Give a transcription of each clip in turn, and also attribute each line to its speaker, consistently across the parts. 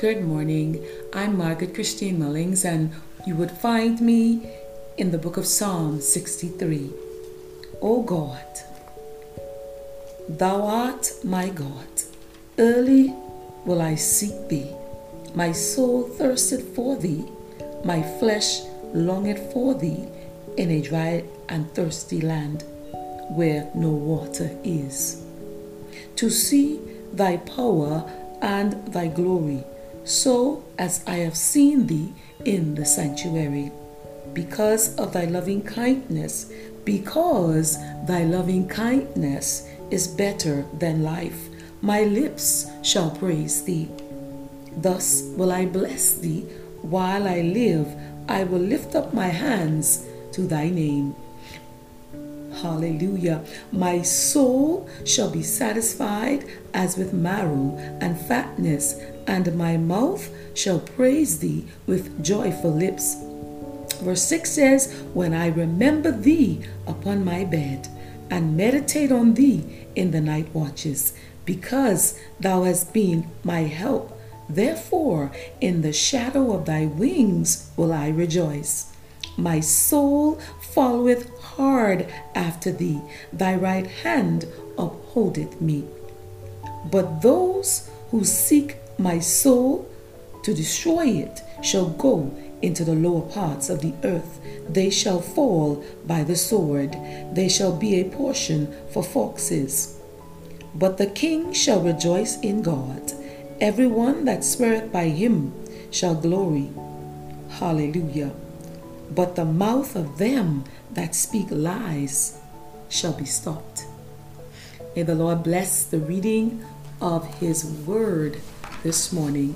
Speaker 1: Good morning. I'm Margaret Christine Mullings, and you would find me in the book of Psalm 63. O God, Thou art my God. Early will I seek Thee. My soul thirsted for Thee. My flesh longed for Thee in a dry and thirsty land where no water is. To see Thy power and Thy glory so as I have seen thee in the sanctuary. Because of thy loving kindness, because thy loving kindness is better than life, my lips shall praise thee. Thus will I bless thee while I live. I will lift up my hands to thy name. Hallelujah. My soul shall be satisfied as with marrow and fatness, and my mouth shall praise thee with joyful lips. Verse 6 says, When I remember thee upon my bed, and meditate on thee in the night watches, because thou hast been my help. Therefore, in the shadow of thy wings will I rejoice. My soul followeth hard after thee, thy right hand upholdeth me. But those who seek my soul to destroy it shall go into the lower parts of the earth. They shall fall by the sword. They shall be a portion for foxes. But the king shall rejoice in God. Every one that sweareth by him shall glory. Hallelujah. But the mouth of them that speak lies shall be stopped. May the Lord bless the reading of his word this morning.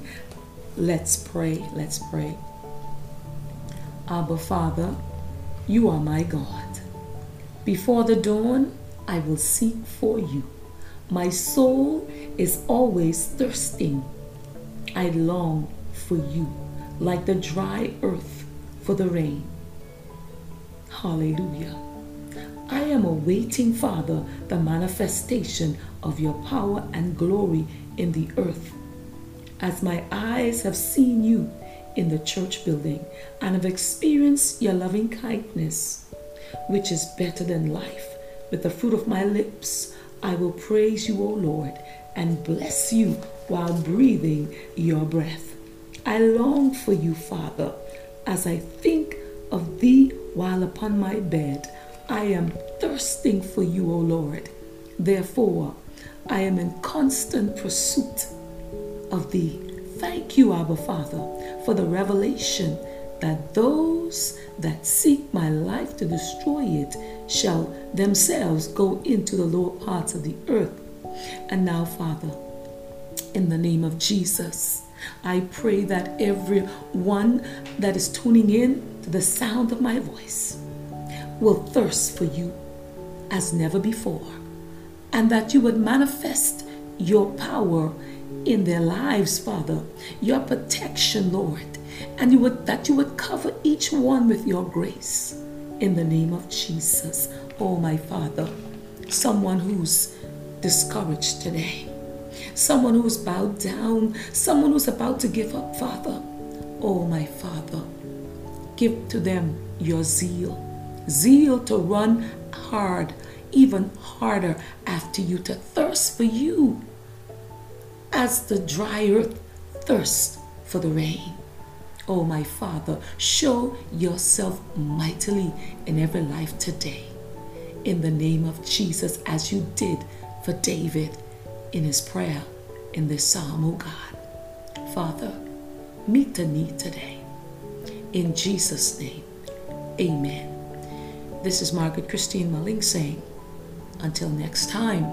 Speaker 1: Let's pray. Let's pray. Abba, Father, you are my God. Before the dawn, I will seek for you. My soul is always thirsting. I long for you like the dry earth for the rain. Hallelujah. I am awaiting, Father, the manifestation of your power and glory in the earth. As my eyes have seen you in the church building and have experienced your loving kindness, which is better than life, with the fruit of my lips, I will praise you, O Lord, and bless you while breathing your breath. I long for you, Father, as I think of thee while upon my bed. I am thirsting for you, O Lord. Therefore, I am in constant pursuit of thee. Thank you, Abba Father, for the revelation that those that seek my life to destroy it shall themselves go into the lower parts of the earth. And now, Father, in the name of Jesus, I pray that everyone that is tuning in to the sound of my voice will thirst for you as never before, and that you would manifest your power in their lives, Father, your protection, Lord, and you would that you would cover each one with your grace in the name of Jesus. Oh my Father, someone who's discouraged today someone who's bowed down, someone who's about to give up, Father. Oh, my Father, give to them your zeal, zeal to run hard, even harder after you, to thirst for you as the dry earth thirsts for the rain. Oh, my Father, show yourself mightily in every life today. In the name of Jesus, as you did for David in his prayer in this psalm, oh God. Father, meet the need today. In Jesus' name, amen. This is Margaret Christine Mullings saying, until next time,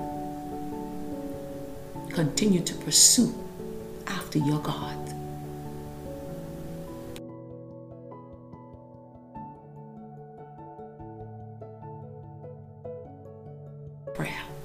Speaker 1: continue to pursue after your God. Prayer.